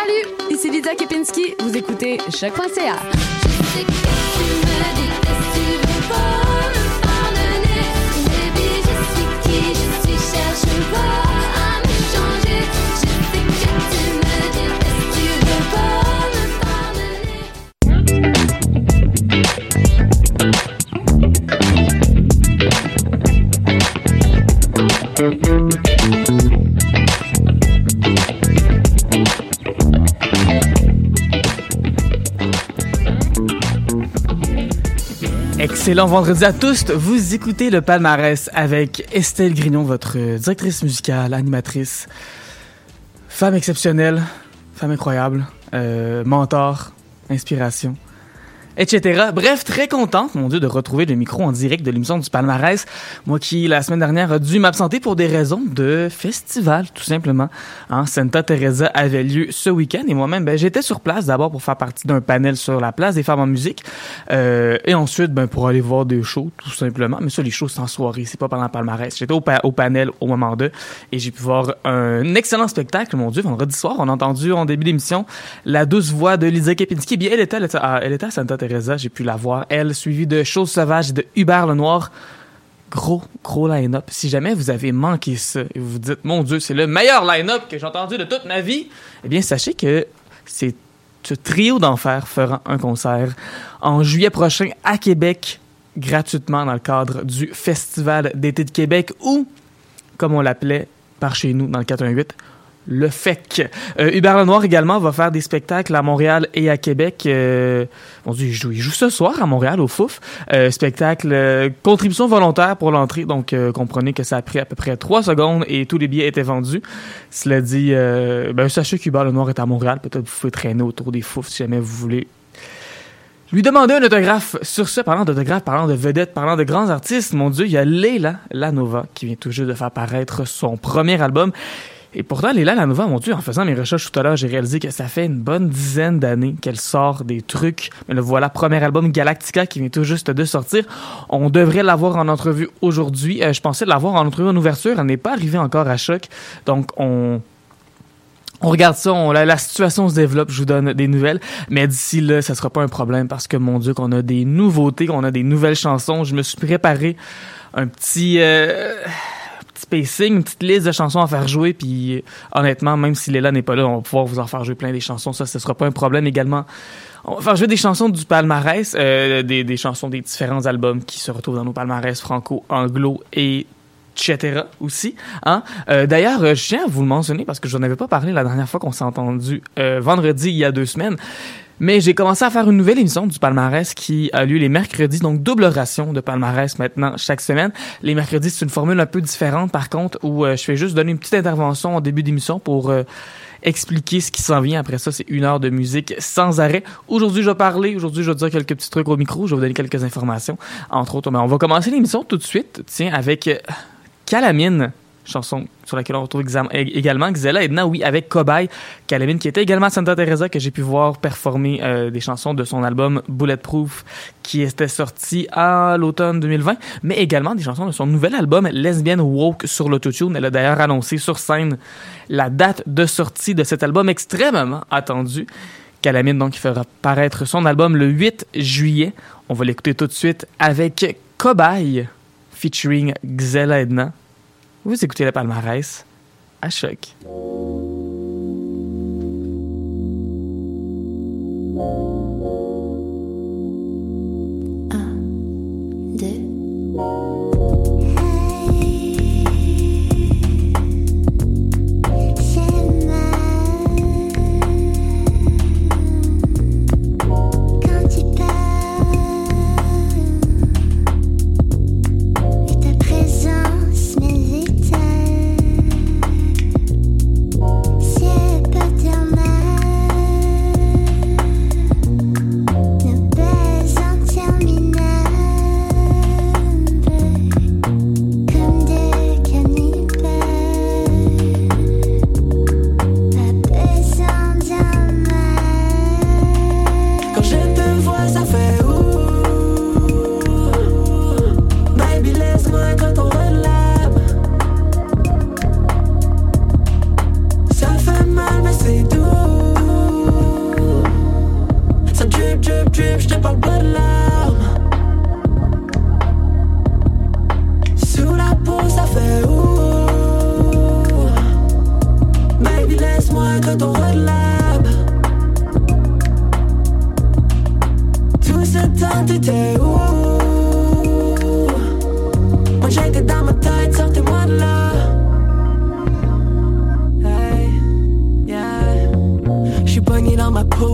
Salut, ici Lydia Kepinski. Vous écoutez Choc.ca. Excellent vendredi à tous. Vous écoutez le palmarès avec Estelle Grignon, votre directrice musicale, animatrice, femme exceptionnelle, femme incroyable, euh, mentor, inspiration etc. Bref, très contente, mon Dieu, de retrouver le micro en direct de l'émission du palmarès. Moi qui, la semaine dernière, a dû m'absenter pour des raisons de festival, tout simplement. Hein, Santa Teresa avait lieu ce week-end et moi-même, ben, j'étais sur place d'abord pour faire partie d'un panel sur la place des femmes en musique euh, et ensuite, ben, pour aller voir des shows, tout simplement. Mais ça, les shows, c'est en soirée, c'est pas pendant le palmarès. J'étais au, panel au moment de et j'ai pu voir un excellent spectacle, mon Dieu, vendredi soir. On a entendu en début d'émission la douce voix de Lisa Kepinski. Bien, elle était, à, elle était à Santa Teresa j'ai pu la voir. Elle, suivie de Choses Sauvages et de Hubert Lenoir. Gros, gros line-up. Si jamais vous avez manqué ça et vous vous dites, mon Dieu, c'est le meilleur line-up que j'ai entendu de toute ma vie, eh bien, sachez que c'est ce trio d'enfer fera un concert en juillet prochain à Québec, gratuitement dans le cadre du Festival d'été de Québec ou, comme on l'appelait par chez nous dans le 418, le FEC. Euh, Hubert Lenoir également va faire des spectacles à Montréal et à Québec. Euh, joue, il joue ce soir à Montréal au Fouf. Euh, spectacle euh, contribution volontaire pour l'entrée, donc euh, comprenez que ça a pris à peu près trois secondes et tous les billets étaient vendus. Cela dit, ben, sachez qu'Hubert Lenoir est à Montréal. Peut-être vous pouvez traîner autour des Fouf si jamais vous voulez lui demander un autographe. Sur ce, parlant d'autographe, parlant de vedettes, parlant de grands artistes, mon Dieu, il y a Leila Lanova qui vient tout juste de faire paraître son premier album. Et pourtant, Léla Lanova, mon Dieu, en faisant mes recherches tout à l'heure, j'ai réalisé que ça fait une bonne dizaine d'années qu'elle sort des trucs. Mais le voilà, premier album Galactica qui vient tout juste de sortir. On devrait l'avoir en entrevue aujourd'hui. Euh, je pensais l'avoir en entrevue en ouverture. Elle n'est pas arrivée encore à choc. Donc, on, on regarde ça, on, la, la, situation se développe, je vous donne des nouvelles, mais d'ici là, ça sera pas un problème parce que mon Dieu, qu'on a des nouveautés, qu'on a des nouvelles chansons. Je me suis préparé un petit... Euh une petite liste de chansons à faire jouer. Puis honnêtement, même si Léla n'est pas là, on va pouvoir vous en faire jouer plein des chansons. Ça, ce sera pas un problème également. On va faire jouer des chansons du palmarès, euh, des, chansons des différents albums qui se retrouvent dans nos palmarès franco, anglo et etc. aussi. Hein? Euh, D'ailleurs, je tiens à vous le mentionner parce que je n'en avais pas parlé la dernière fois qu'on s'est entendu euh, vendredi il y a deux semaines. Mais j'ai commencé à faire une nouvelle émission du palmarès qui a lieu les mercredis, donc double ration de palmarès maintenant chaque semaine. Les mercredis, c'est une formule un peu différente par contre où euh, je fais juste donner une petite intervention au début d'émission pour euh, expliquer ce qui s'en vient. Après ça, c'est une heure de musique sans arrêt. Aujourd'hui, je vais parler, aujourd'hui, je vais dire quelques petits trucs au micro, je vais vous donner quelques informations. Entre autres, on va commencer l'émission tout de suite, tiens, avec euh, Calamine chanson sur laquelle on retrouve également Xela Edna, oui, avec Cobaye, Calamine, qui était également à Santa Teresa, que j'ai pu voir performer euh, des chansons de son album Bulletproof, qui était sorti à l'automne 2020, mais également des chansons de son nouvel album Lesbian Woke sur l'autotune. Elle a d'ailleurs annoncé sur scène la date de sortie de cet album extrêmement attendu. Calamine, donc, qui fera paraître son album le 8 juillet. On va l'écouter tout de suite avec Cobaye, featuring Xela Edna. Vous écoutez le palmarès à choc.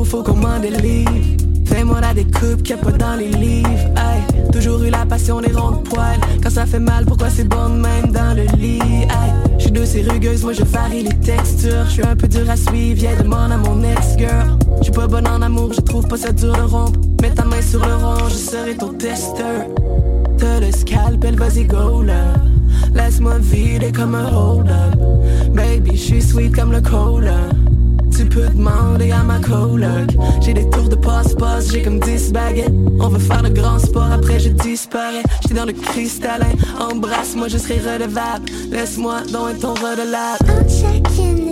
Faut qu'on m'en délivre. Fais-moi la découpe qu'il a pas dans les livres. Hey, toujours eu la passion des ronds de poils. Quand ça fait mal, pourquoi c'est bon même dans le lit? Hey, j'suis douce et rugueuse, moi je varie les textures. J'suis un peu dur à suivre, viens demande à mon ex-girl. J'suis pas bonne en amour, je trouve pas ça dur de rompre. Mets ta main sur le rond, je serai ton testeur. T'as le scalpel, vas-y go là. Laisse-moi vider comme un hold-up. Baby, j'suis sweet comme le cola. Tu peux demander à ma coloc. J'ai des tours de passe-passe, j'ai comme 10 baguettes. On veut faire de grands sports, après je disparais. J'étais dans le cristallin, embrasse-moi, je serai redevable. Laisse-moi dans ton redolable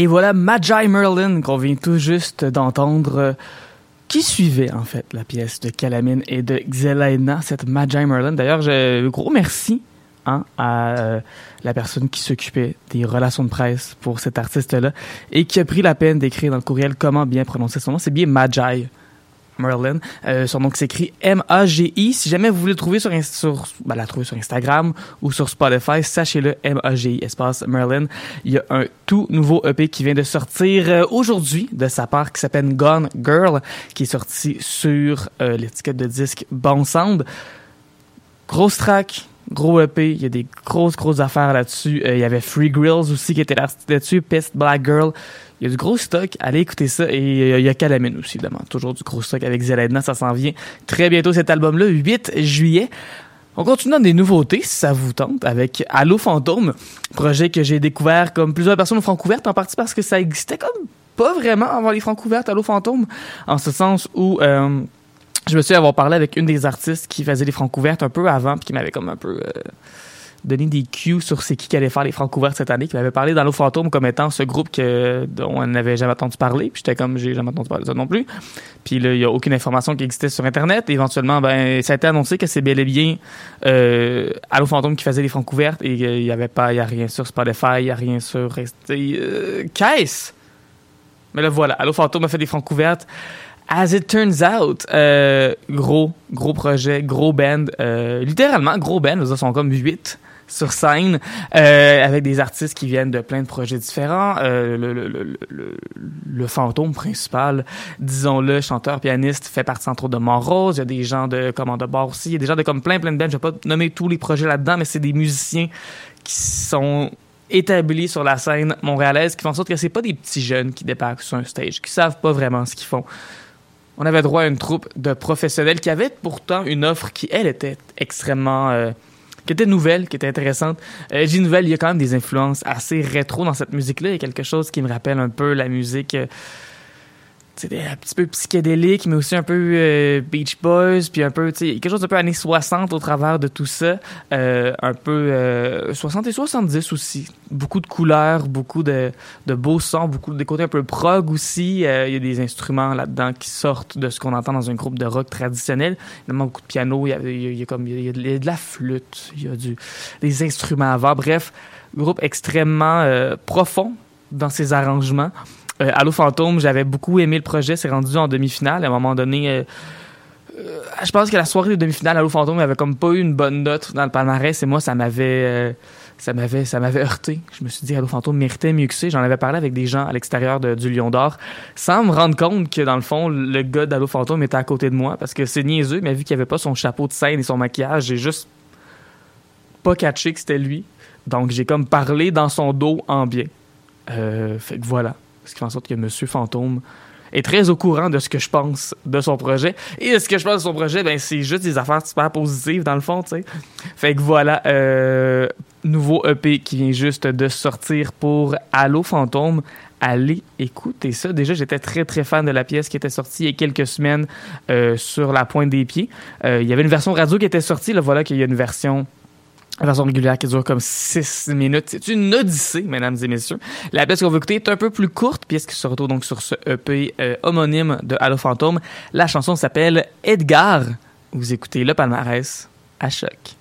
Et voilà Magi Merlin qu'on vient tout juste d'entendre, euh, qui suivait en fait la pièce de Calamine et de Xelena, cette Magi Merlin. D'ailleurs, gros merci hein, à euh, la personne qui s'occupait des relations de presse pour cet artiste-là et qui a pris la peine d'écrire dans le courriel comment bien prononcer son nom. C'est bien Magi. Merlin. Euh, son nom s'écrit M-A-G-I. Si jamais vous voulez le trouver sur ben, la trouver sur Instagram ou sur Spotify, sachez-le, M-A-G-I, espace Merlin. Il y a un tout nouveau EP qui vient de sortir euh, aujourd'hui de sa part qui s'appelle Gone Girl, qui est sorti sur euh, l'étiquette de disque Bon Sound. Grosse track, gros EP, il y a des grosses, grosses affaires là-dessus. Euh, il y avait Free Grills aussi qui était là- là-dessus, Pissed Black Girl. Il y a du gros stock, allez écouter ça. Et euh, il y a Calamine aussi, évidemment. Toujours du gros stock avec Zelena, ça s'en vient très bientôt cet album-là, 8 juillet. On continue dans des nouveautés, si ça vous tente, avec Allo Fantôme, projet que j'ai découvert comme plusieurs personnes au Francouvertes, en partie parce que ça existait comme pas vraiment avant les Francouvertes, Allo Fantôme, en ce sens où euh, je me suis avoir parlé avec une des artistes qui faisait les Francouvertes un peu avant, puis qui m'avait comme un peu euh, donné des cues sur c'est qui qui allait faire les Francouvertes cette année, qui m'avait parlé d'Allo Fantôme comme étant ce groupe que, dont on n'avait jamais entendu parler, puis j'étais comme, j'ai jamais entendu parler de ça non plus. Puis là, il y a aucune information qui existait sur Internet. Et éventuellement, ben, ça a été annoncé que c'est bel et bien euh, Allo Fantôme qui faisait les Francouvertes et qu'il y avait pas, il y a rien sur Spotify, il y a rien sur... Euh, Qu'est-ce? Mais là, voilà, Allo Fantôme a fait des Francouvertes. As it turns out, euh, gros, gros projet, gros band, euh, littéralement gros band, ils sont comme huit sur scène, euh, avec des artistes qui viennent de plein de projets différents. Euh, le, le, le, le, fantôme principal, disons-le, chanteur, pianiste, fait partie entre autres de Montrose. Il y a des gens de Commande Bar aussi. Il y a des gens de comme plein, plein de bands. Je vais pas nommer tous les projets là-dedans, mais c'est des musiciens qui sont établis sur la scène montréalaise, qui font en sorte que c'est pas des petits jeunes qui débarquent sur un stage, qui savent pas vraiment ce qu'ils font. On avait droit à une troupe de professionnels qui avaient pourtant une offre qui, elle, était extrêmement... euh, qui était nouvelle, qui était intéressante. Euh, dis nouvelle, il y a quand même des influences assez rétro dans cette musique-là. Il y a quelque chose qui me rappelle un peu la musique... euh, c'est un petit peu psychédélique, mais aussi un peu euh, Beach Boys, puis un peu, tu sais, quelque chose un peu années 60 au travers de tout ça. Euh, un peu euh, 60 et 70 aussi. Beaucoup de couleurs, beaucoup de, de beaux sons, beaucoup des côtés un peu prog aussi. Euh, Il y a des instruments là-dedans qui sortent de ce qu'on entend dans un groupe de rock traditionnel. Évidemment, beaucoup de piano, il y a, il y a- comme, il y a de, la flûte, il y a du, des instruments avant. Bref, groupe extrêmement profond dans ses arrangements. Euh, Fantôme, j'avais beaucoup aimé le projet. C'est rendu en demi-finale. À un moment donné, euh, euh, je pense que la soirée de demi-finale Allo Fantôme avait comme pas eu une bonne note dans le palmarès et moi ça m'avait euh, ça m'avait ça m'avait heurté. Je me suis dit Allo Fantôme méritait mieux que ça. J'en avais parlé avec des gens à l'extérieur du Lion d'Or sans me rendre compte que dans le fond le gars d'Allo Fantôme était à côté de moi parce que c'est niaiseux mais vu qu'il avait pas son chapeau de scène et son maquillage, j'ai juste pas catché que c'était lui. Donc j'ai comme parlé dans son dos en bien. Fait que voilà. Ce qui fait en sorte que Monsieur Fantôme est très au courant de ce que je pense de son projet. Et ce que je pense de son projet, ben, c'est juste des affaires super positives, dans le fond, tu sais. Fait que voilà, euh, nouveau EP qui vient juste de sortir pour Allo Fantôme. Allez écouter ça. Déjà, j'étais très, très fan de la pièce qui était sortie il y a quelques semaines euh, sur la pointe des pieds. Euh, il y avait une version radio qui était sortie. Là, voilà qu'il y a une version une version régulière qui dure comme 6 minutes. C'est une odyssée, mesdames et messieurs. La pièce qu'on va écouter est un peu plus courte, pièce qui se retrouve donc sur ce EP euh, homonyme de Halo Fantôme. La chanson s'appelle Edgar. Vous écoutez le palmarès à choc.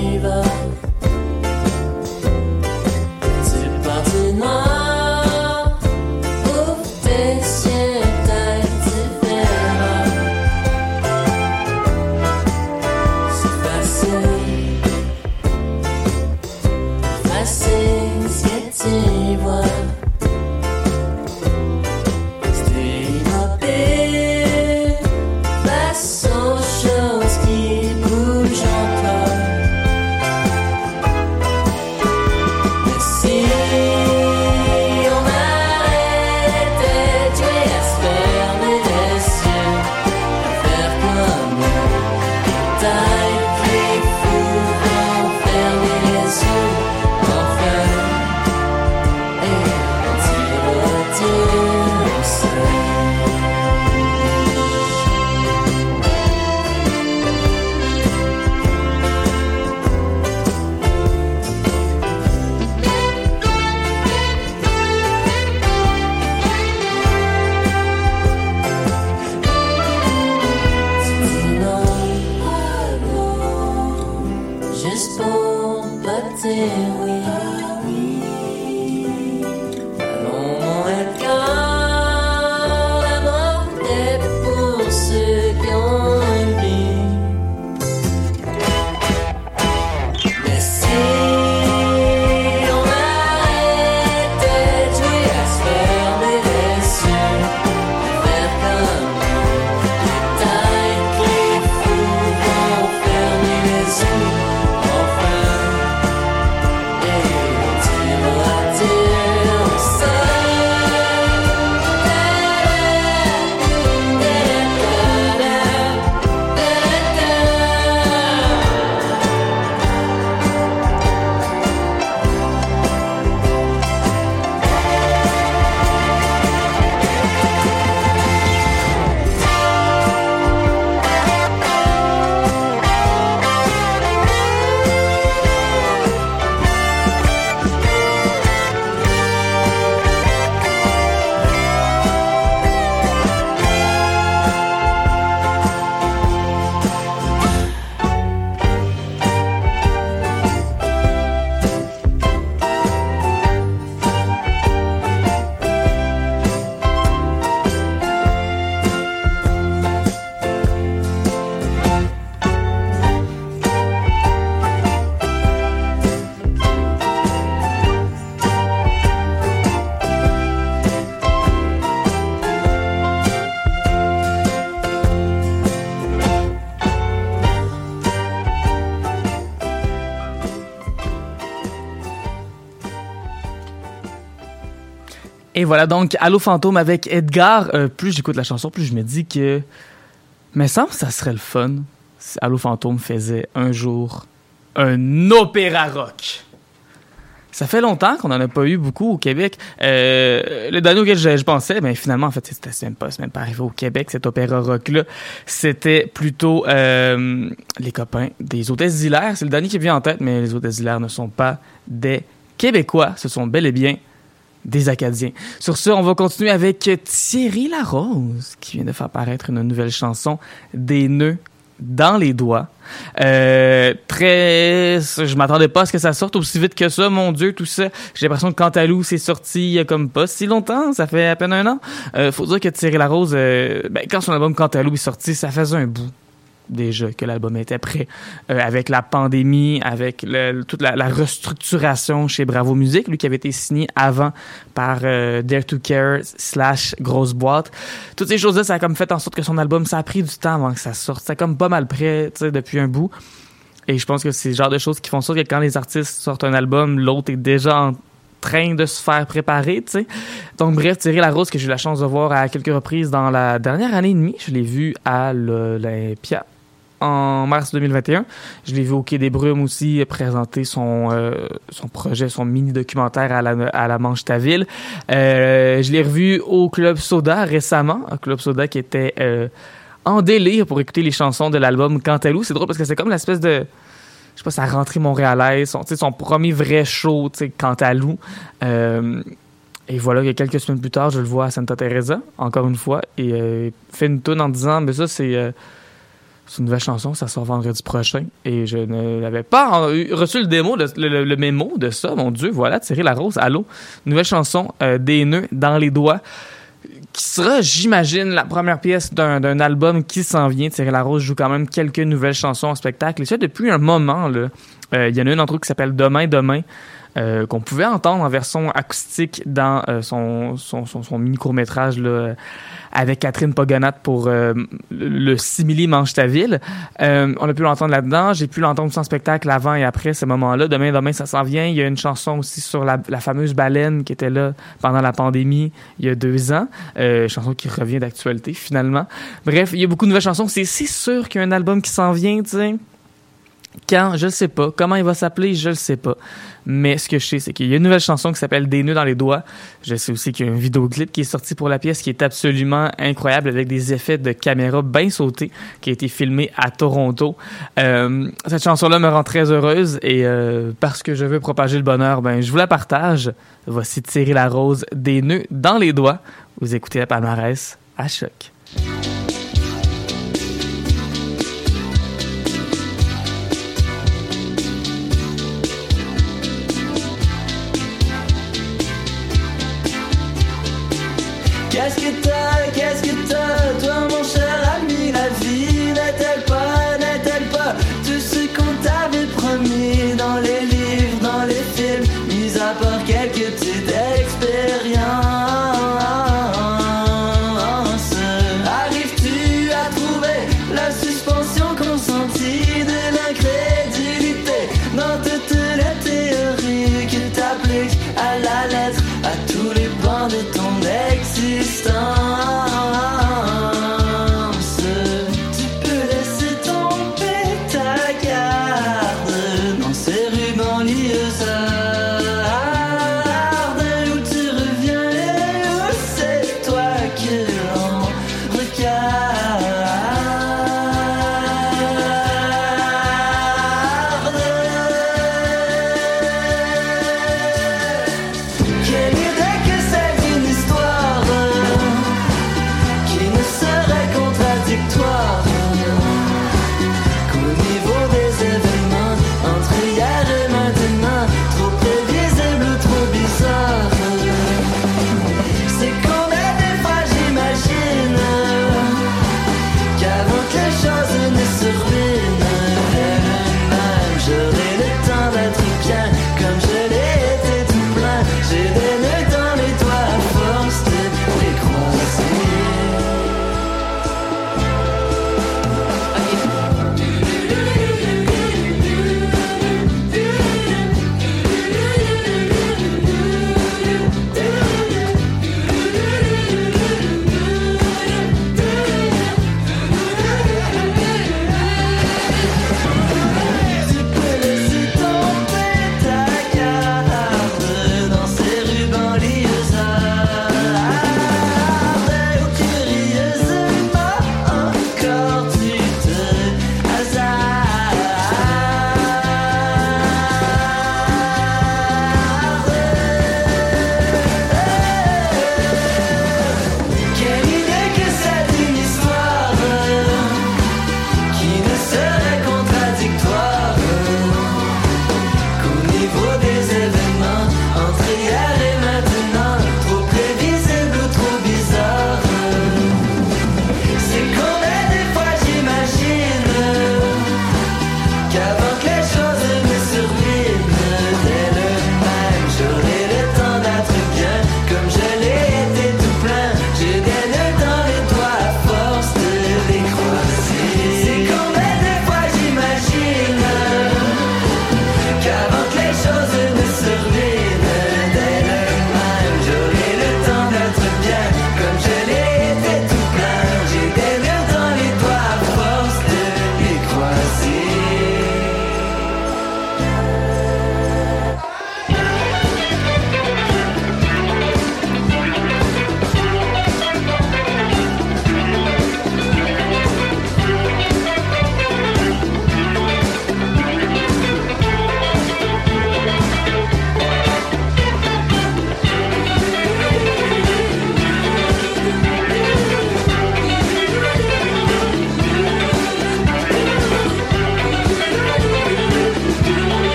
Où Et voilà donc Allo Fantôme avec Edgar. Euh, plus j'écoute la chanson, plus je me dis que. Mais ça, ça serait le fun si Allo Fantôme faisait un jour un opéra rock. Ça fait longtemps qu'on en a pas eu beaucoup au Québec. Euh, le dernier auquel je, pensais, ben finalement, en fait, c'était même pas, même pas arrivé au Québec, cet opéra rock-là. C'était plutôt euh, les copains des Hôtesses d'Hilaire. C'est le dernier qui vient en tête, mais les Hôtesses d'Hilaire ne sont pas des Québécois. Ce sont bel et bien des Acadiens. Sur ce, on va continuer avec Thierry Larose, qui vient de faire paraître une nouvelle chanson, Des nœuds dans les doigts. Euh, très, je m'attendais pas à ce que ça sorte aussi vite que ça, mon Dieu, tout ça. J'ai l'impression que Cantalou c'est sorti a comme pas si longtemps, ça fait à peine un an. Euh, faut dire que Thierry Larose, euh, ben, quand son album Cantalou est sorti, ça faisait un bout déjà que l'album était prêt Euh, avec la pandémie avec toute la, restructuration chez Bravo Music lui qui avait été signé avant par euh, Dare to Care slash grosse boîte. Toutes ces choses là ça a comme fait en sorte que son album ça a pris du temps avant que ça sorte. C'est comme pas mal prêt depuis un bout. Et je pense que c'est le genre de choses qui font ça que quand les artistes sortent un album l'autre est déjà en train de se faire préparer, tu sais. Donc bref, Thierry Larose que j'ai eu la chance de voir à quelques reprises dans la dernière année et demie, je l'ai vu à l'Olympia en mars 2021. Je l'ai vu au Quai des Brumes aussi présenter son euh, son projet, son mini documentaire à la à la Manche Taville. Euh, je l'ai revu au Club Soda récemment, un Club Soda qui était euh, en délire pour écouter les chansons de l'album Cantalou. C'est drôle parce que c'est comme l'espèce de je sais pas, sa rentrée montréalaise, son, son premier vrai show, Cantalou. Et voilà, il y a quelques semaines plus tard, je le vois à Santa Teresa, encore une fois, et fait une tune en disant, mais ça, c'est c'est une nouvelle chanson, ça sort vendredi prochain. Et je ne l'avais pas reçu le démo, le, le- mémo de ça, mon Dieu, voilà, Thierry Larose, allô. Nouvelle chanson, euh, Des nœuds dans les doigts, qui sera, j'imagine, la première pièce d'un album qui s'en vient. Thierry Larose joue quand même quelques nouvelles chansons en spectacle, et ça depuis un moment, là. Euh, Il y en a une entre autres qui s'appelle Demain, Demain. Euh, qu'on pouvait entendre en version acoustique dans euh, son, son, son, mini court-métrage avec Catherine Pogonat pour euh, le simili Mange ta ville. On a pu l'entendre là-dedans. J'ai pu l'entendre sans spectacle avant et après ce moment-là. Demain, demain, ça s'en vient. Il y a une chanson aussi sur la, fameuse baleine qui était là pendant la pandémie il y a deux ans. Chanson qui revient d'actualité finalement. Bref, il y a beaucoup de nouvelles chansons. C'est c'est sûr qu'il y a un album qui s'en vient, tu sais. Quand, je le sais pas. Comment il va s'appeler, je le sais pas. Mais ce que je sais, c'est qu'il y a une nouvelle chanson qui s'appelle Des nœuds dans les doigts. Je sais aussi qu'il y a un vidéoclip qui est sorti pour la pièce qui est absolument incroyable avec des effets de caméra bien sautés qui a été filmé à Toronto. Euh, cette chanson-là me rend très heureuse et euh, parce que je veux propager le bonheur, ben je vous la partage. Voici Thierry Larose, Des nœuds dans les doigts. Vous écoutez la palmarès à choc.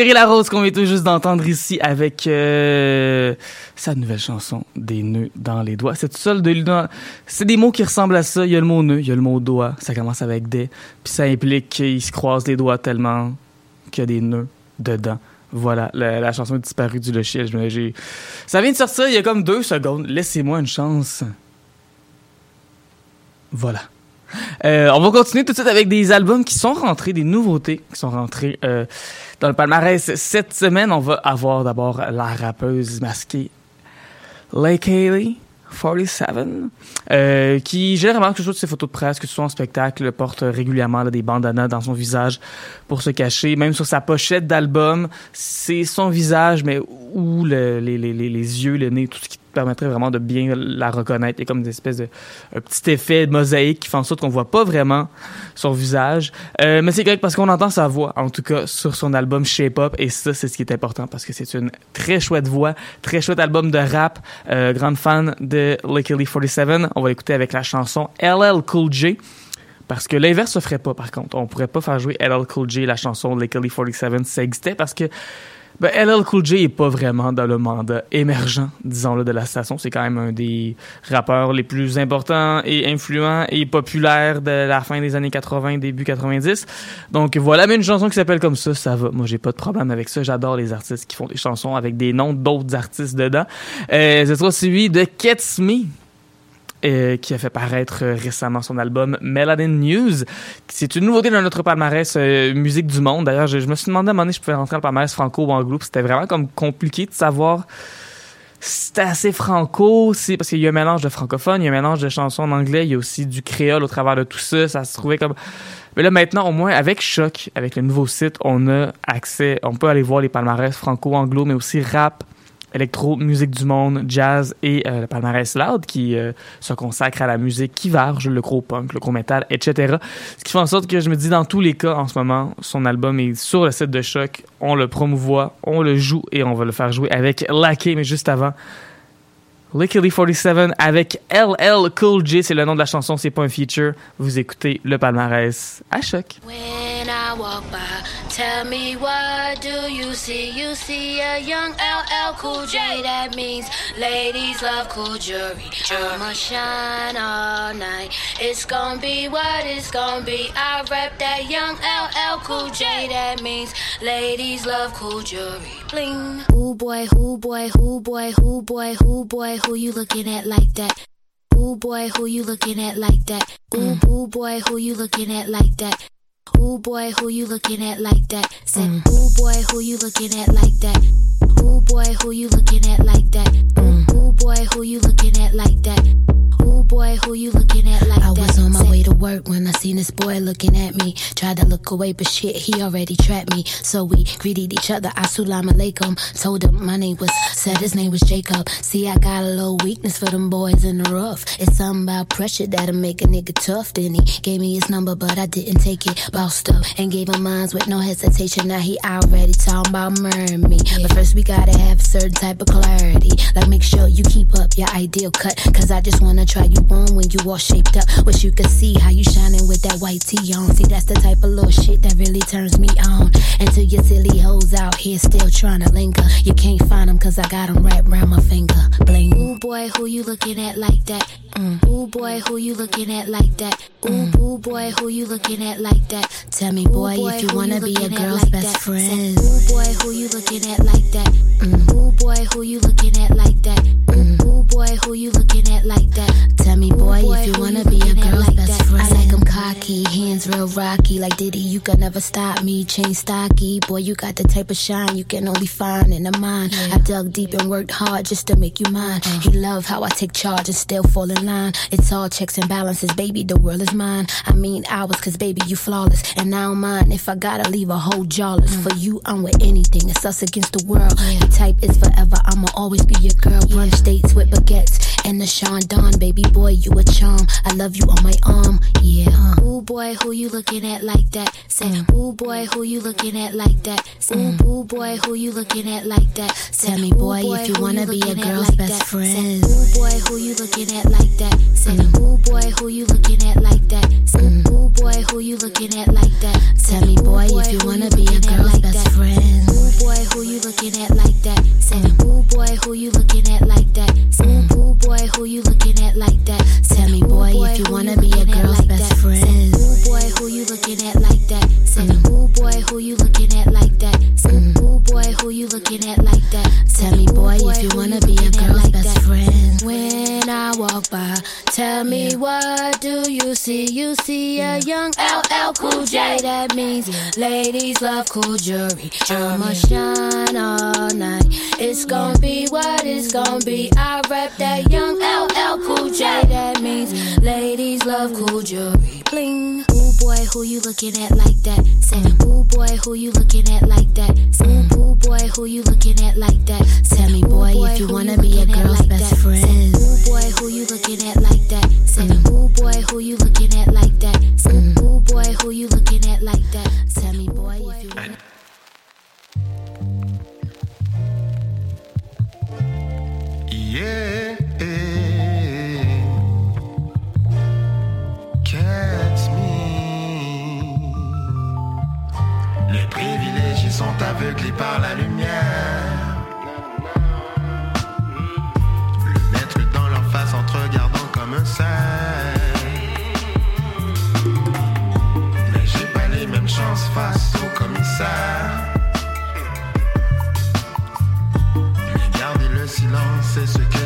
Cyril Larose qu'on vient tout juste d'entendre ici avec euh, sa nouvelle chanson Des nœuds dans les doigts. C'est tout seul de dans- c'est des mots qui ressemblent à ça. Il y a le mot nœud, il y a le mot doigt. Ça commence avec des, puis ça implique qu'ils se croisent les doigts tellement qu'il y a des nœuds dedans. Voilà, la, chanson est disparue du logiciel. Ça vient de sortir il y a comme deux secondes. Laissez-moi une chance. Voilà. Euh, on va continuer tout de suite avec des albums qui sont rentrés, des nouveautés qui sont rentrées euh, dans le palmarès. Cette semaine, on va avoir d'abord la rappeuse masquée Lake Haley. 47, euh, qui généralement soit de ses photos de presse, que ce soit en spectacle, porte régulièrement des bandanas dans son visage pour se cacher. Même sur sa pochette d'album, c'est son visage, mais où le- les, les, les, les yeux, le nez, tout ce qui permettrait vraiment de bien la reconnaître. Il y a comme des espèces de petit effet de mosaïque qui fait en sorte qu'on voit pas vraiment son visage. Euh, mais c'est correct parce qu'on entend sa voix, en tout cas, sur son album Shape Up. Et ça, c'est ce qui est important parce que c'est une très chouette voix, très chouette album de rap. Euh, grande fan de Lickily 47. On va l'écouter avec la chanson LL Cool J. Parce que l'inverse se ferait pas, par contre. On pourrait pas faire jouer LL Cool J, la chanson de Lickily 47, si ça existait, parce que ben, LL Cool J est pas vraiment dans le mandat émergent, disons-le, de la station. C'est quand même un des rappeurs les plus importants et influents et populaires de la fin des années 80, début 90. Donc voilà, mais une chanson qui s'appelle comme ça, ça va. Moi, j'ai pas de problème avec ça. J'adore les artistes qui font des chansons avec des noms d'autres artistes dedans. Euh, ce sera suivi de Cat's Me. Euh, qui a fait paraître euh, récemment son album Melanin News. C'est une nouveauté dans notre palmarès euh, musique du monde. D'ailleurs, je, me suis demandé à un moment donné si je pouvais rentrer dans le palmarès franco ou anglo. C'était vraiment comme compliqué de savoir c'était assez franco, c'est parce qu'il y a un mélange de francophone, il y a un mélange de chansons en anglais, il y a aussi du créole au travers de tout ça. Ça se trouvait comme mais là maintenant, au moins avec Choc, avec le nouveau site, on a accès, on peut aller voir les palmarès franco-anglo, mais aussi rap, électro, musique du monde, jazz et euh, le palmarès loud qui euh, se consacre à la musique qui varge, le gros punk, le gros metal, etc. Ce qui fait en sorte que je me dis dans tous les cas en ce moment, son album est sur le site de Choc, on le promouvoit, on le joue et on va le faire jouer avec Lackey, mais juste avant. Lickily 47 avec LL Cool J, c'est le nom de la chanson, c'est pas un feature. Vous écoutez le palmarès à Choc. When I walk by, tell me what do you see? You see a young LL Cool J. That means ladies love cool jewelry. I'ma shine all night. It's gonna be what it's gonna be. I rep that young LL Cool J. That means ladies love cool jewelry. Bling. Who boy, who boy, who boy, who boy, who boy, who you looking at like that? Ooh boy, who you looking at like that? Ooh, mm. ooh boy, who you looking at like that? Ooh boy, who you looking at like that? Said, mm. ooh boy, who you looking at like that? Ooh boy, who you looking at like that? Ooh, mm. ooh boy, who you looking at like that? Ooh boy, who you looking at like I that? was on my way to work when I seen this boy looking at me. Tried to look away, but shit, he already trapped me. So we greeted each other. Assalamu alaikum. Told him my name was, said his name was Jacob. See, I got a little weakness for them boys in the rough. It's something about pressure that'll make a nigga tough. Then he gave me his number, but I didn't take it. Bossed up and gave him mines with no hesitation. Now he already talking about murdering me. But first we gotta have a certain type of clarity. Like make sure you keep up your ideal cut. Cause I just wanna try you on when you all shaped up. Wish you could see how you shining with that white tee on. See, that's the type of little shit that really turns me on. Until your silly hoes out here still trying to linger. You can't find them cause I got them wrapped around my finger. Bling. Ooh boy, who you looking at like that? Mm. Ooh boy, who you looking at like that? Ooh, mm. ooh boy, who you looking at like that? Tell me, boy, Ooh, if you wanna be a girl's like best that? friend. Ooh boy, who you looking at like that? Mm. Ooh boy, who you looking at like that? Mm. Ooh boy, who you looking at like that? Tell me, boy, boy, if you wanna be a girl's like best friend. I like Said, cocky, hands real rocky, like Diddy. You can never stop me, chain stocky. Boy, you got the type of shine you can only find in a mind. I dug deep and worked hard just to make you mine. Uh-huh. He love how I take charge and still fall in line. It's all checks and balances, baby. The world is mine. I mean ours, cause baby, you flawless. And I don't mind if I gotta leave a whole jawless. Mm. For you, I'm with anything. It's us against the world. Your type is forever. I'ma always be your girl. Brunch dates with baguettes and the Sean Don, baby boy, you a charm. I love you on my arm, yeah. Ooh boy, who you looking at like that? Said, mm. ooh boy, who you looking at like that? Ooh, mm. ooh boy, who you looking at like that? Said, Tell me, ooh, boy, if you wanna be a girl's like best that? friend. Said, ooh boy, who you looking at like that? Said, mm. ooh boy, who you looking at like that? Said, ooh boy, who you looking at like that? Tell me, boy, if you wanna be a boy, who you looking at like that? Say, ooh boy, who you looking at like that? Say, ooh boy, who you looking at like that? Tell me, boy, if you wanna be a girl's best friend. Ooh boy, who you looking at like that? Say, ooh boy, who you looking at like that? Say, ooh boy, who you looking at like that? Tell me, boy, if you wanna be a girl's best friend. When I walk by, tell me what do you see? You see a young LL Cool J. That means ladies love cool jewelry. Oh, I'm a shine all night. It's gonna be what it's gonna be. I rep that young LL Cool J. That means ladies love cool jewelry. Bling. Ooh boy, who you looking at like that? Say, ooh boy, who you looking at like that? Ooh, ooh boy, who you looking at like that? Tell me, boy, if you wanna be a girl's best friend. Say, Ooh boy, who you looking at like that? Say, ooh boy, who you looking at like that? Ooh, ooh boy, who you looking at like that? Tell me, boy, if you wanna. Aveuglés par la lumière. Le mettre dans leur face en te regardant comme un cerf. Mais j'ai pas les mêmes chances face au commissaire. Silence, c'est ce que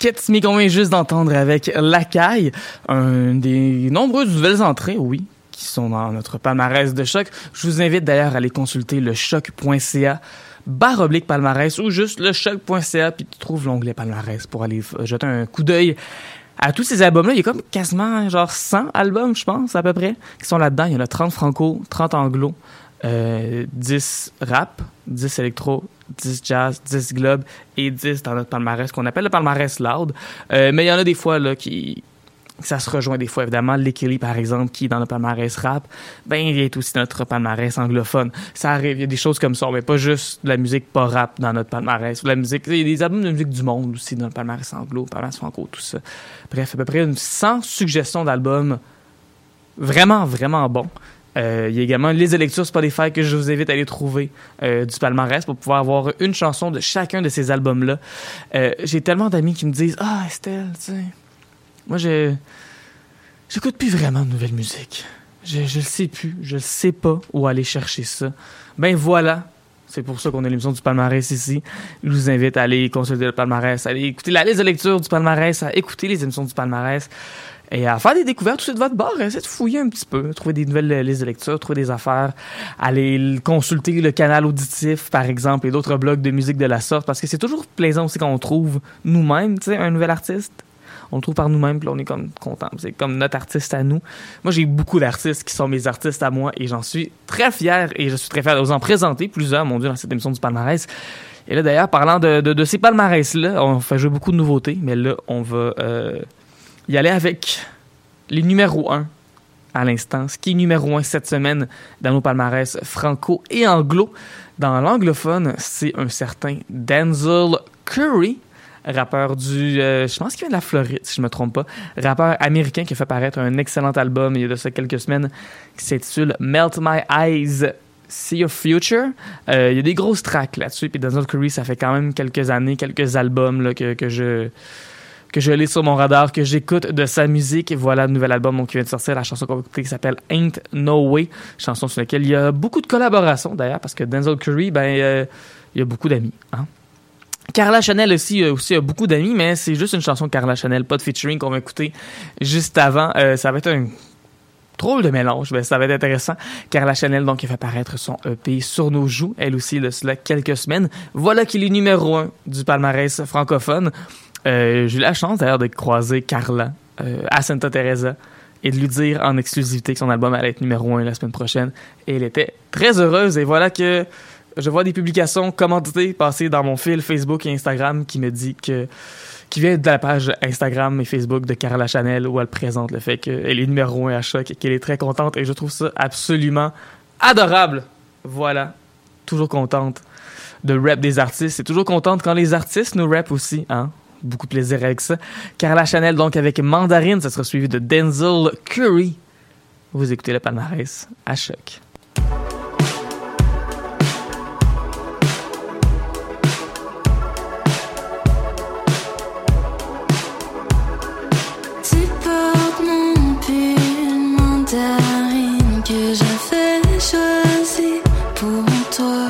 Ketsmi qu'on vient juste d'entendre avec Lacaille, un des nombreuses nouvelles entrées, oui, qui sont dans notre palmarès de choc. Je vous invite d'ailleurs à aller consulter le choc.ca barre oblique palmarès ou juste le choc.ca puis tu trouves l'onglet palmarès pour aller jeter un coup d'œil à tous ces albums-là. Il y a comme quasiment genre 100 albums, je pense, à peu près, qui sont là-dedans. Il y en a 30 franco, 30 anglo, euh, 10 rap, 10 électro, 10 jazz, 10 globe et 10 dans notre palmarès qu'on appelle le palmarès loud. Euh, mais il y en a des fois là qui ça se rejoint des fois évidemment. Lekili par exemple qui est dans le palmarès rap ben il est aussi notre palmarès anglophone. Ça arrive il y a des choses comme ça mais pas juste de la musique pas rap dans notre palmarès. La musique il y a des albums de musique du monde aussi dans le palmarès anglo palmarès franco tout ça. Bref à peu près une 100 suggestions d'albums vraiment vraiment bons euh, il y a également les lectures Spotify que je vous invite à aller trouver euh, du palmarès pour pouvoir avoir une chanson de chacun de ces albums-là. Euh, J'ai tellement d'amis qui me disent Ah, Estelle, tu sais, moi, je j'écoute plus vraiment de nouvelle musique. Je, je le sais plus, je le sais pas où aller chercher ça. Ben voilà, c'est pour ça qu'on a l'émission du palmarès ici. Je vous invite à aller consulter le palmarès, à aller écouter la liste de lecture du palmarès, à écouter les émissions du palmarès et à faire des découvertes aussi de votre bord. Essayez de fouiller un petit peu, trouver des nouvelles euh, listes de lecture, trouver des affaires, aller consulter le canal auditif, par exemple, et d'autres blogs de musique de la sorte, parce que c'est toujours plaisant aussi quand on trouve nous-mêmes, tu sais, un nouvel artiste. On le trouve par nous-mêmes, puis on est comme content. C'est comme notre artiste à nous. Moi, j'ai beaucoup d'artistes qui sont mes artistes à moi, et j'en suis très fier, et je suis très fier de vous en présenter plusieurs, mon Dieu, dans cette émission du palmarès. Et là, d'ailleurs, parlant de, de, de ces palmarès-là, on fait jouer beaucoup de nouveautés, mais là, on va euh, y aller avec les numéros 1 à l'instant. Ce qui est numéro 1 cette semaine dans nos palmarès franco et anglo. Dans l'anglophone, c'est un certain Denzel Curry, rappeur du... euh, je pense qu'il vient de la Floride, si je me trompe pas. Rappeur américain qui a fait paraître un excellent album il y a de ça quelques semaines qui s'intitule Melt My Eyes See Your Future. Euh, il y a des grosses tracks là-dessus. Puis Denzel Curry, ça fait quand même quelques années, quelques albums là, que, que je que je l'ai sur mon radar, que j'écoute de sa musique. Voilà le nouvel album qui vient de sortir, la chanson qu'on va écouter qui s'appelle Ain't No Way, chanson sur laquelle il y a beaucoup de collaborations d'ailleurs, parce que Denzel Curry, ben, euh, il y a beaucoup d'amis. Hein? Carla Chanel aussi, euh, aussi a beaucoup d'amis, mais c'est juste une chanson de Carla Chanel, pas de featuring qu'on va écouter juste avant. Euh, ça va être un drôle de mélange, mais ça va être intéressant. Carla Chanel, donc, qui fait paraître son EP sur nos joues, elle aussi, de cela quelques semaines. Voilà qu'il est numéro un du palmarès francophone. Euh, J'ai eu la chance d'ailleurs de croiser Carla euh, à Santa Teresa et de lui dire en exclusivité que son album allait être numéro un la semaine prochaine. Et elle était très heureuse. Et voilà que je vois des publications commentées passer dans mon fil Facebook et Instagram qui me dit que qui vient de la page Instagram et Facebook de Carla Chanel où elle présente le fait qu'elle est numéro un à choc et qu'elle est très contente et je trouve ça absolument adorable. Voilà. Toujours contente de rap des artistes. C'est toujours contente quand les artistes nous rap aussi, hein. Beaucoup de plaisir avec ça. Carla Chanel, donc, avec Mandarine, ça sera suivi de Denzel Curry. Vous écoutez le palmarès à choc. Que pour.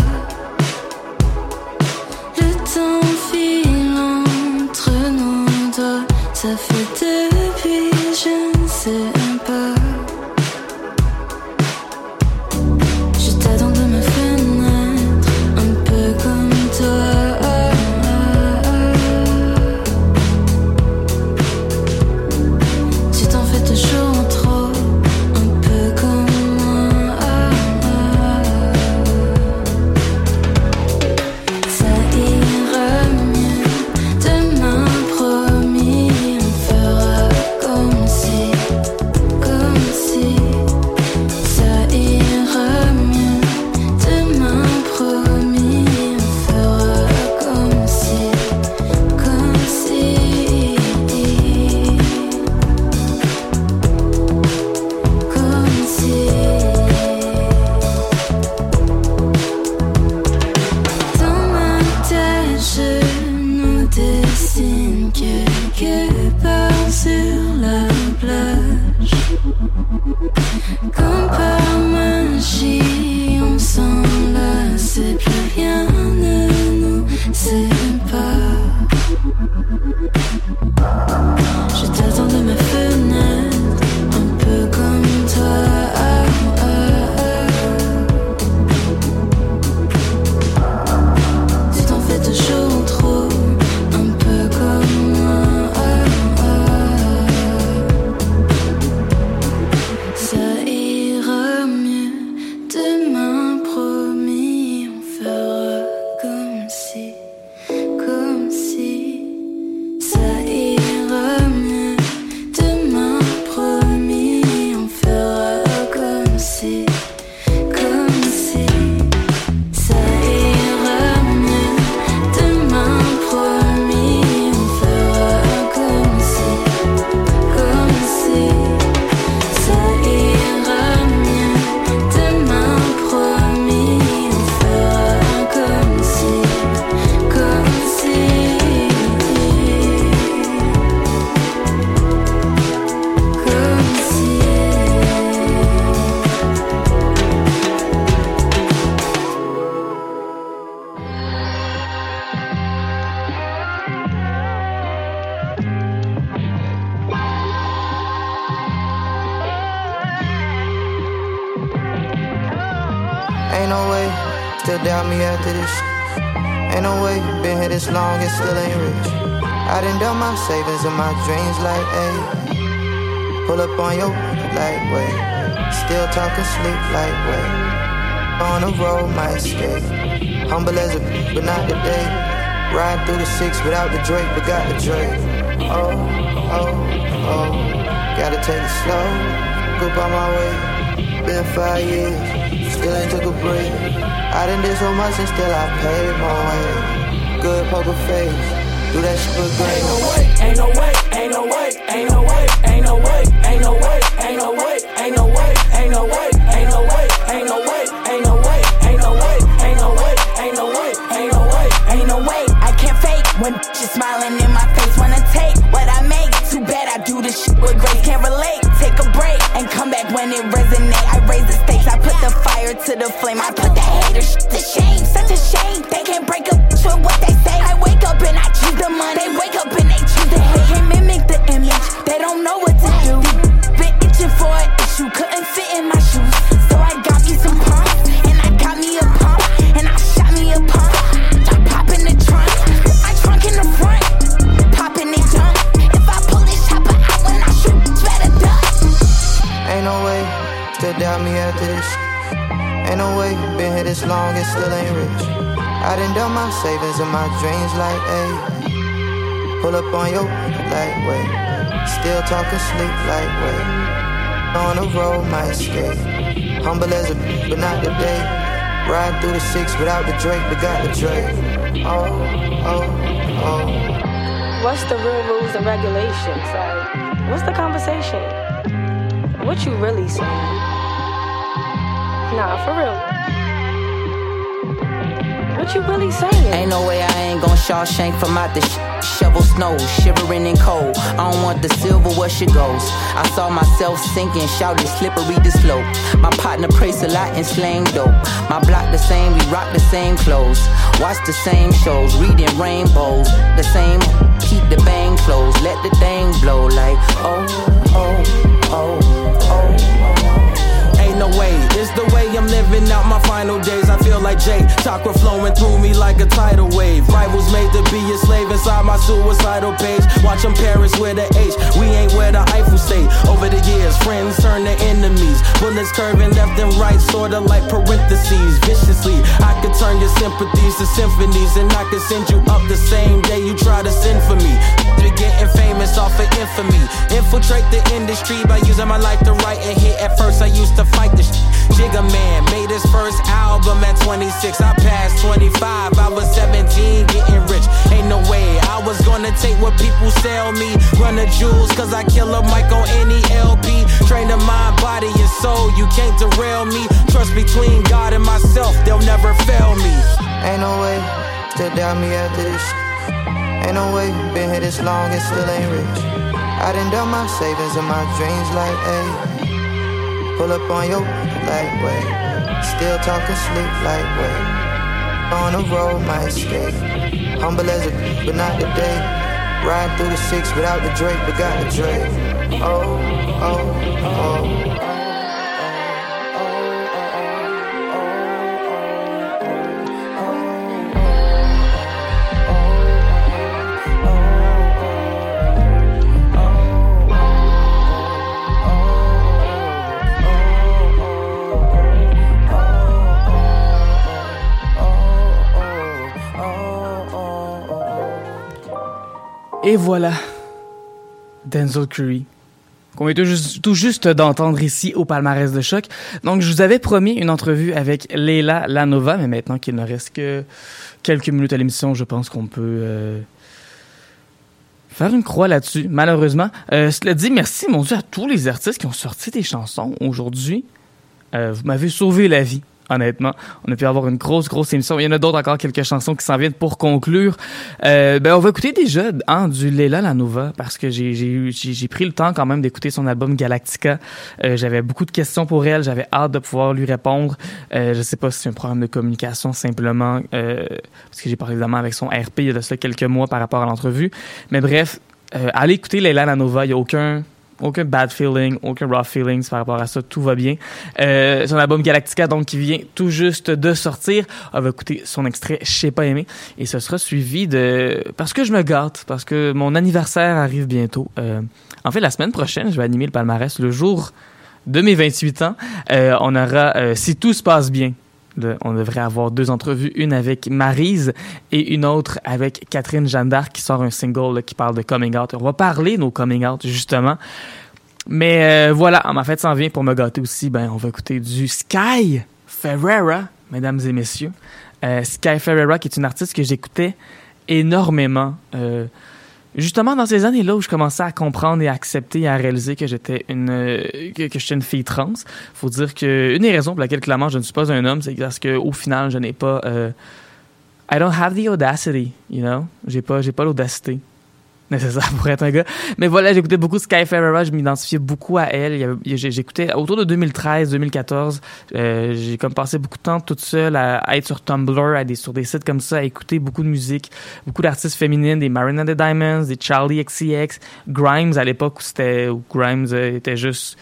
On your wait. Still talking sleep wait. On the road, my escape. Humble as a but not today. Ride through the six without the Drake, but got the Drake. Oh, oh, oh. Gotta take it slow. Group on my way. Been five years, still ain't took a break. I done did so much and still I paid my way. Good poker face, do that shit for great. Ain't no way, ain't no way, ain't to the flame. I put the hater to shame. Such a shame. Pull up on your wait. Still talking sleep wait. On the road, my escape. Humble as a but not today. Ride through the six without the Drake, but got the Drake. Oh, oh, oh. What's the real rules and regulations? Like, what's the conversation? What you really saying? Nah, for real. What you really saying? Ain't no way I ain't gon' Shawshank from out the sh- shovel snow, shivering in cold. I don't want the silver where she goes. I saw myself sinking, shouted slippery the slope. My partner prays a lot and slang dope. My block the same, we rock the same clothes. Watch the same shows, reading rainbows. The same, keep the bang closed. Let the thing blow like, oh, oh, oh, oh. Ain't no way, it's the way I'm living out my final days. I feel like Jay, chakra flowing through me like a tidal wave. Rivals made to be a slave inside my suicidal page. Watch them Paris with a H, we ain't where the Eiffel State. Over the years, friends turn to enemies. Bullets curving left and right, sorta like parentheses. Viciously, I could turn your sympathies to symphonies, and I could send you up the same day you try to send for me. You're getting famous off of infamy. Infiltrate the industry by using my life to write a hit. At first, I used to fight Made his first album at 26. I passed 25. I was 17, getting rich. Ain't no way I was gonna take what people sell me. Run the jewels, cause I kill a mic on any LP. Train the mind, body, and soul. You can't derail me. Trust between God and myself, they'll never fail me. Ain't no way, still doubt me after this. Ain't no way, been here this long and still ain't rich. I done done my savings and my dreams like, hey. Pull up on your like, wait. Still talking sleep like, wait. On the road, my escape. Humble as a but not today. Ride through the six without the Drake, but got the Drake. Oh, oh, oh. Et voilà, Denzel Curry, qu'on vient tout juste, tout juste d'entendre ici au palmarès de choc. Donc, je vous avais promis une entrevue avec Leila Lanova, mais maintenant qu'il ne reste que quelques minutes à l'émission, je pense qu'on peut euh, faire une croix là-dessus, malheureusement. Euh, cela dit, merci, mon Dieu, à tous les artistes qui ont sorti des chansons aujourd'hui. Euh, vous m'avez sauvé la vie. Honnêtement, on a pu avoir une grosse, grosse émission. Il y en a d'autres encore, quelques chansons qui s'en viennent pour conclure. Euh, ben, on va écouter déjà hein, du Leila Lanova parce que j'ai j'ai j'ai pris le temps quand même d'écouter son album Galactica. Euh, j'avais beaucoup de questions pour elle, j'avais hâte de pouvoir lui répondre. Euh, je sais pas si c'est un problème de communication simplement euh, parce que j'ai parlé évidemment avec son RP il y a de cela quelques mois par rapport à l'entrevue. Mais bref, euh, allez écouter Leila Lanova. Il y a aucun aucun bad feeling, aucun raw feelings par rapport à ça, tout va bien. Euh, son album Galactica, donc, qui vient tout juste de sortir, on va écouter son extrait « Je sais pas aimer » et ce sera suivi de « Parce que je me gâte », parce que mon anniversaire arrive bientôt. Euh, en fait, la semaine prochaine, je vais animer le palmarès le jour de mes 28 ans. Euh, on aura euh, Si tout se passe bien, on devrait avoir deux entrevues, une avec Marise et une autre avec Catherine Jeanne d'Arc qui sort un single qui parle de coming out. On va parler de nos coming out justement. Mais euh, voilà, ma fête s'en vient pour me gâter aussi. Ben, on va écouter du Sky Ferreira, mesdames et messieurs. Euh, Sky Ferreira, qui est une artiste que j'écoutais énormément. euh, justement dans ces années-là où je commençais à comprendre et à accepter et à réaliser que j'étais une que, une fille trans. Faut dire que une des raisons pour laquelle clairement je ne suis pas un homme, c'est parce que au final je n'ai pas euh, I don't have the audacity, you know? J'ai pas j'ai pas l'audacité nécessaire pour être un gars. Mais voilà, j'écoutais beaucoup Sky Ferreira, je m'identifiais beaucoup à elle. J'écoutais autour de 2013, 2014. euh, j'ai comme passé beaucoup de temps toute seule à, être sur Tumblr, à des, sur des sites comme ça, à écouter beaucoup de musique, beaucoup d'artistes féminines, des Marina the Diamonds, des Charlie XCX, Grimes à l'époque où où Grimes euh, était juste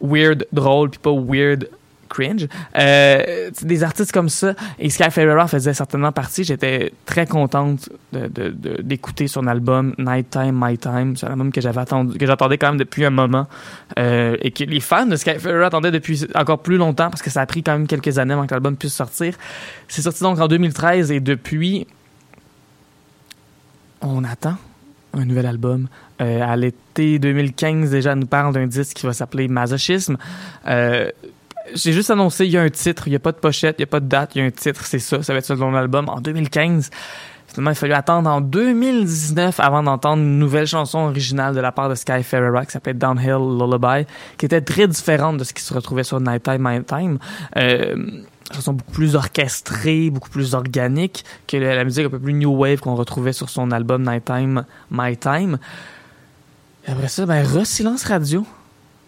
weird, drôle, puis pas weird cringe. Euh, des artistes comme ça. Et Sky Ferreira faisait certainement partie. J'étais très contente d'écouter son album Nighttime, My Time. C'est un album que j'attendais quand même depuis un moment. Euh, et que les fans de Sky Ferreira attendaient depuis encore plus longtemps parce que ça a pris quand même quelques années avant que l'album puisse sortir. C'est sorti donc en 2013 et depuis, on attend un nouvel album. Euh, à l'été 2015, déjà, elle nous parle d'un disque qui va s'appeler Masochisme. J'ai juste annoncé, il y a un titre, il n'y a pas de pochette, il n'y a pas de date, il y a un titre, c'est ça, ça va être ça dans l'album en 2015. Finalement, il a fallu attendre en 2019 avant d'entendre une nouvelle chanson originale de la part de Sky Ferreira qui s'appelait Downhill Lullaby, qui était très différente de ce qui se retrouvait sur Nighttime, My Time. Euh, chanson beaucoup plus orchestrée, beaucoup plus organique que la, musique un peu plus new wave qu'on retrouvait sur son album Nighttime, My Time. Et après ça, ben, re silence radio.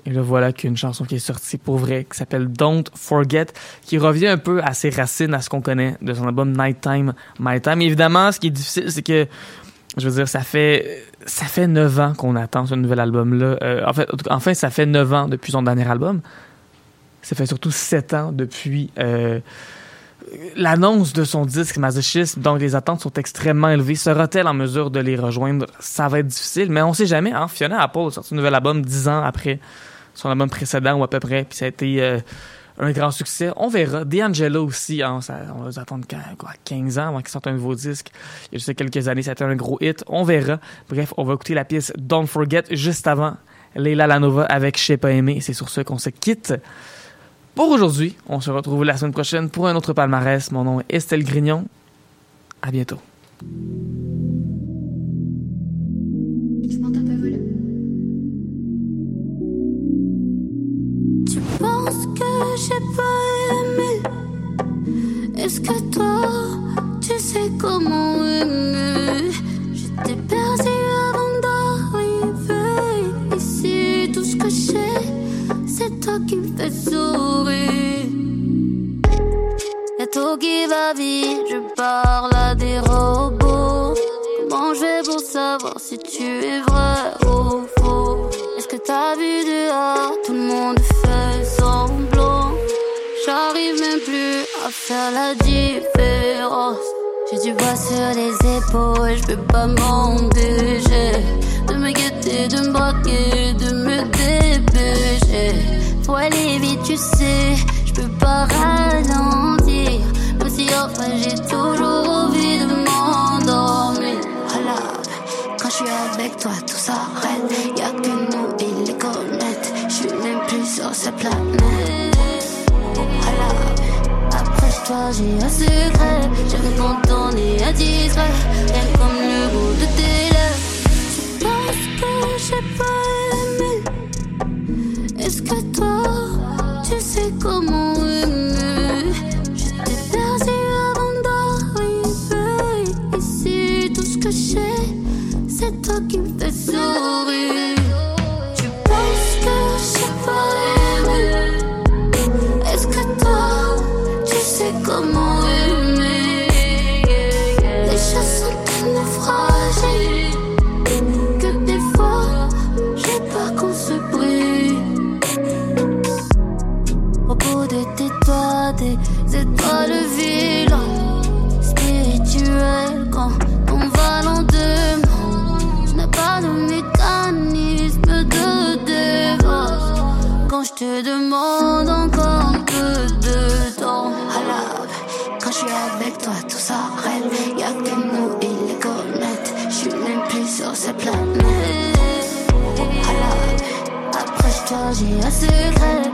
Et là, voilà qu'une chanson qui est sortie pour vrai, qui s'appelle Don't Forget, qui revient un peu à ses racines, à ce qu'on connaît de son album Nighttime, My Time. évidemment, ce qui est difficile, c'est que, je veux dire, ça fait, ça fait neuf ans qu'on attend ce nouvel album-là. Euh, en fait, enfin, ça fait neuf ans depuis son dernier album. Ça fait surtout sept ans depuis euh, l'annonce de son disque Masochisme. Donc, les attentes sont extrêmement élevées. Sera-t-elle en mesure de les rejoindre? Ça va être difficile, mais on sait jamais. Hein? Fiona Apple a sorti un nouvel album dix ans après son album précédent ou à peu près, puis ça a été euh, un grand succès. On verra. D'Angelo aussi, hein, on va les attendre quoi, 15 ans avant qu'il sorte un nouveau disque. Il y a juste quelques années, ça a été un gros hit. On verra. Bref, on va écouter la pièce Don't Forget juste avant Leila Lanova avec Je pas aimer. C'est sur ce qu'on se quitte. Pour aujourd'hui, on se retrouve la semaine prochaine pour un autre palmarès. Mon nom est Estelle Grignon. À bientôt. Penses que j'ai pas aimé? Est-ce que toi, tu sais comment aimer? J'étais perdu avant d'arriver ici. Tout ce que j'ai, c'est toi qui me fais sourire. Y'a tout qui va vite, je parle à des robots. Comment pour savoir si tu es vrai ou faux? Est-ce que t'as vu dehors Tout le monde faire la différence. J'ai du poids sur les épaules, je peux pas m'engager. De me guetter, de me braquer, de me dépêcher. Faut aller vite, tu sais, je peux pas ralentir. Même si enfin j'ai toujours envie de m'endormir. Voilà, quand je suis avec toi, tout s'arrête. Y'a que nous et les comètes. Je suis même plus sur cette planète. J'ai un secret. J'aime quand on est indiscret. Rien comme le bout de tes lèvres. Tu penses que j'ai pas aimé? Est-ce que toi, tu sais comment aimer? J'étais perdu avant d'arriver ici. Tout ce que j'ai, c'est toi qui me fais sourire. J'ai un secret.